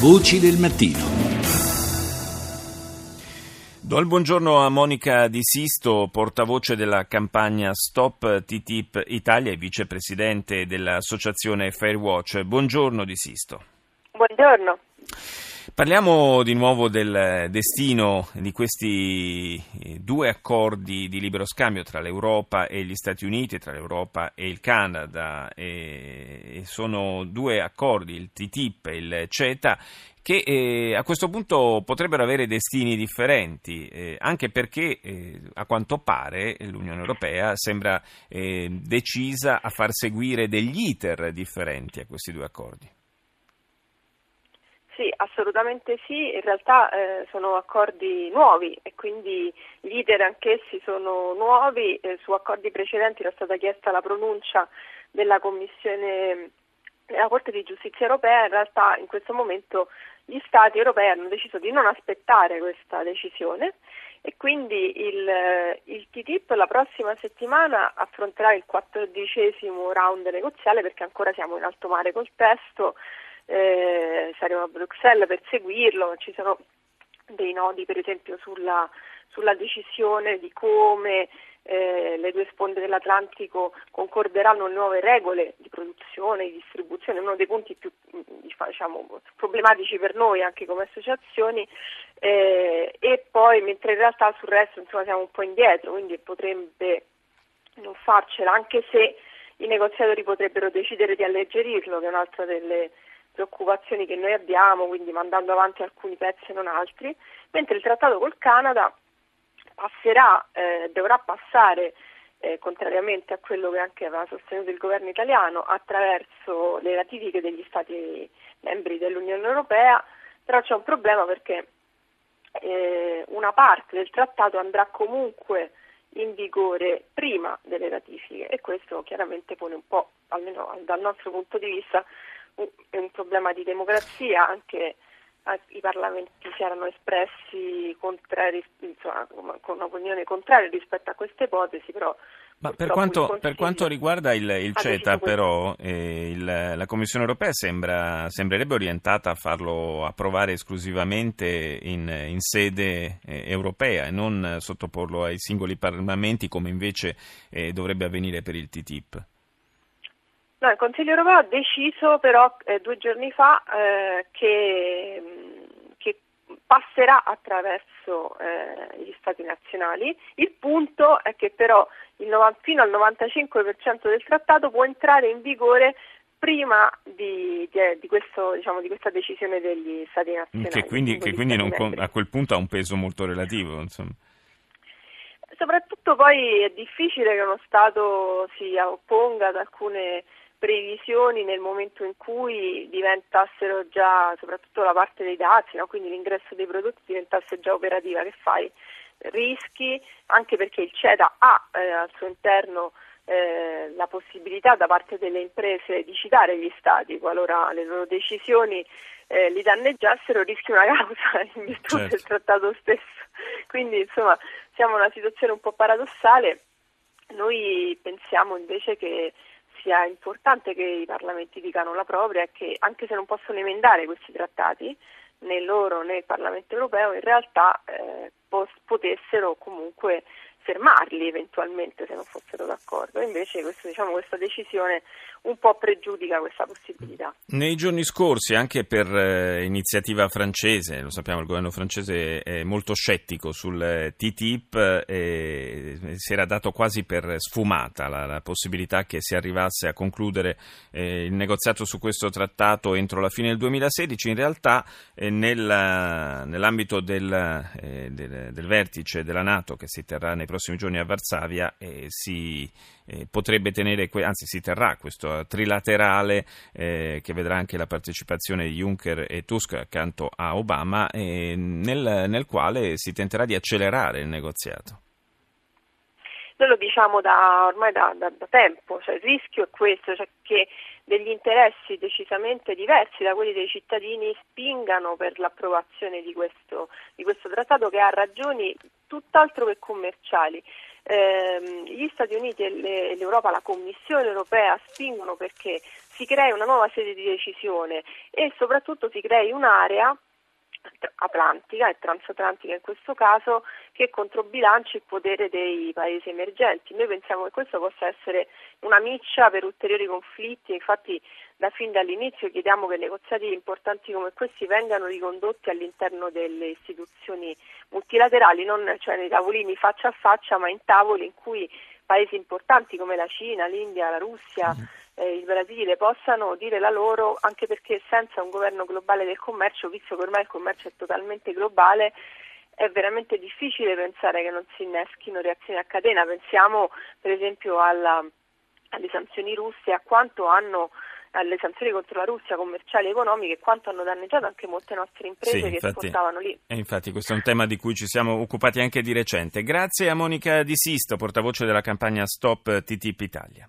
Voci del mattino. Do il buongiorno a Monica Di Sisto, portavoce della campagna Stop TTIP Italia e vicepresidente dell'associazione Fairwatch. Buongiorno Di Sisto. Buongiorno. Parliamo di nuovo del destino di questi eh, due accordi di libero scambio tra l'Europa e gli Stati Uniti, tra l'Europa e il Canada. E sono due accordi, il TTIP e il CETA, che eh, a questo punto potrebbero avere destini differenti, eh, anche perché a quanto pare l'Unione Europea sembra decisa a far seguire degli iter differenti a questi due accordi. Sì, assolutamente sì, in realtà eh, sono accordi nuovi e quindi gli iter anch'essi sono nuovi, eh, su accordi precedenti era stata chiesta la pronuncia della Commissione della Corte di Giustizia Europea, in realtà in questo momento gli Stati europei hanno deciso di non aspettare questa decisione e quindi il, il TTIP la prossima settimana affronterà il quattordicesimo round negoziale perché ancora siamo in alto mare col testo eh, saremo a Bruxelles per seguirlo, ci sono dei nodi per esempio sulla, sulla decisione di come eh, le due sponde dell'Atlantico concorderanno nuove regole di produzione, di distribuzione, uno dei punti più diciamo, problematici per noi anche come associazioni eh, e poi mentre in realtà sul resto insomma, siamo un po' indietro, quindi potrebbe non farcela anche se i negoziatori potrebbero decidere di alleggerirlo, che è un'altra delle preoccupazioni che noi abbiamo, quindi mandando avanti alcuni pezzi e non altri, mentre il trattato col Canada passerà, eh, dovrà passare, eh, contrariamente a quello che anche aveva sostenuto il governo italiano, attraverso le ratifiche degli Stati membri dell'Unione Europea, però c'è un problema perché eh, una parte del trattato andrà comunque in vigore prima delle ratifiche e questo chiaramente pone un po', almeno dal nostro punto di vista, è un problema di democrazia, anche i parlamenti si erano espressi contrari, insomma, con un'opinione contraria rispetto a questa ipotesi, però ma per quanto, per quanto, riguarda il, il CETA, però, eh, il, la Commissione europea sembra, sembrerebbe orientata a farlo approvare esclusivamente in, in sede eh, europea e non sottoporlo ai singoli parlamenti come invece eh, dovrebbe avvenire per il TTIP. No, il Consiglio europeo ha deciso però eh, due giorni fa eh, che, che, passerà attraverso eh, gli Stati nazionali. Il punto è che però il 90, fino al 95% del trattato può entrare in vigore prima di, di, di, questo, diciamo, di, questa decisione degli Stati nazionali. Che quindi, che quindi non, a quel punto ha un peso molto relativo. Insomma. Soprattutto poi è difficile che uno Stato si opponga ad alcune previsioni nel momento in cui diventassero già, soprattutto la parte dei dazi, no? quindi l'ingresso dei prodotti diventasse già operativa, che fai? Rischi, anche perché il CETA ha eh, al suo interno eh, la possibilità da parte delle imprese di citare gli stati qualora le loro decisioni eh, li danneggiassero, rischi una causa in virtù certo. del trattato stesso. Quindi insomma siamo in una situazione un po' paradossale. Noi pensiamo invece che sia importante che i parlamenti dicano la propria e che anche se non possono emendare questi trattati, né loro né il Parlamento europeo in realtà eh, potessero comunque fermarli eventualmente se non fossero d'accordo. Invece questo, diciamo, questa decisione un po' pregiudica questa possibilità. Nei giorni scorsi, anche per eh, iniziativa francese, lo sappiamo, il governo francese è molto scettico sul eh, TTIP, eh, si era dato quasi per sfumata la, la, possibilità che si arrivasse a concludere eh, il negoziato su questo trattato entro la fine del 2016. In realtà, eh, nel, nell'ambito del, eh, del, del vertice della Nato che si terrà nei prossimi giorni a Varsavia eh, si eh, potrebbe tenere, anzi si terrà questo trilaterale eh, che vedrà anche la partecipazione di Juncker e Tusk accanto a Obama, nel, nel quale si tenterà di accelerare il negoziato. Noi lo diciamo da, ormai da, da, da tempo, cioè il rischio è questo, cioè che degli interessi decisamente diversi da quelli dei cittadini spingano per l'approvazione di questo, di questo trattato che ha ragioni tutt'altro che commerciali. Eh, gli Stati Uniti e, le, l'Europa, la Commissione europea spingono perché si crei una nuova sede di decisione e soprattutto si crei un'area atlantica e transatlantica in questo caso che controbilanci il potere dei paesi emergenti. Noi pensiamo che questo possa essere una miccia per ulteriori conflitti, infatti da fin dall'inizio chiediamo che negoziati importanti come questi vengano ricondotti all'interno delle istituzioni multilaterali, non cioè nei tavolini faccia a faccia, ma in tavoli in cui paesi importanti come la Cina, l'India, la Russia, mm eh, il Brasile possano dire la loro, anche perché senza un governo globale del commercio, visto che ormai il commercio è totalmente globale, è veramente difficile pensare che non si inneschino reazioni a catena. Pensiamo per esempio alla, alle sanzioni russe, a quanto hanno alle sanzioni contro la Russia commerciali e economiche quanto hanno danneggiato anche molte nostre imprese sì, che infatti, esportavano lì. E infatti questo è un tema di cui ci siamo occupati anche di recente. Grazie a Monica Di Sisto, portavoce della campagna Stop TTIP Italia.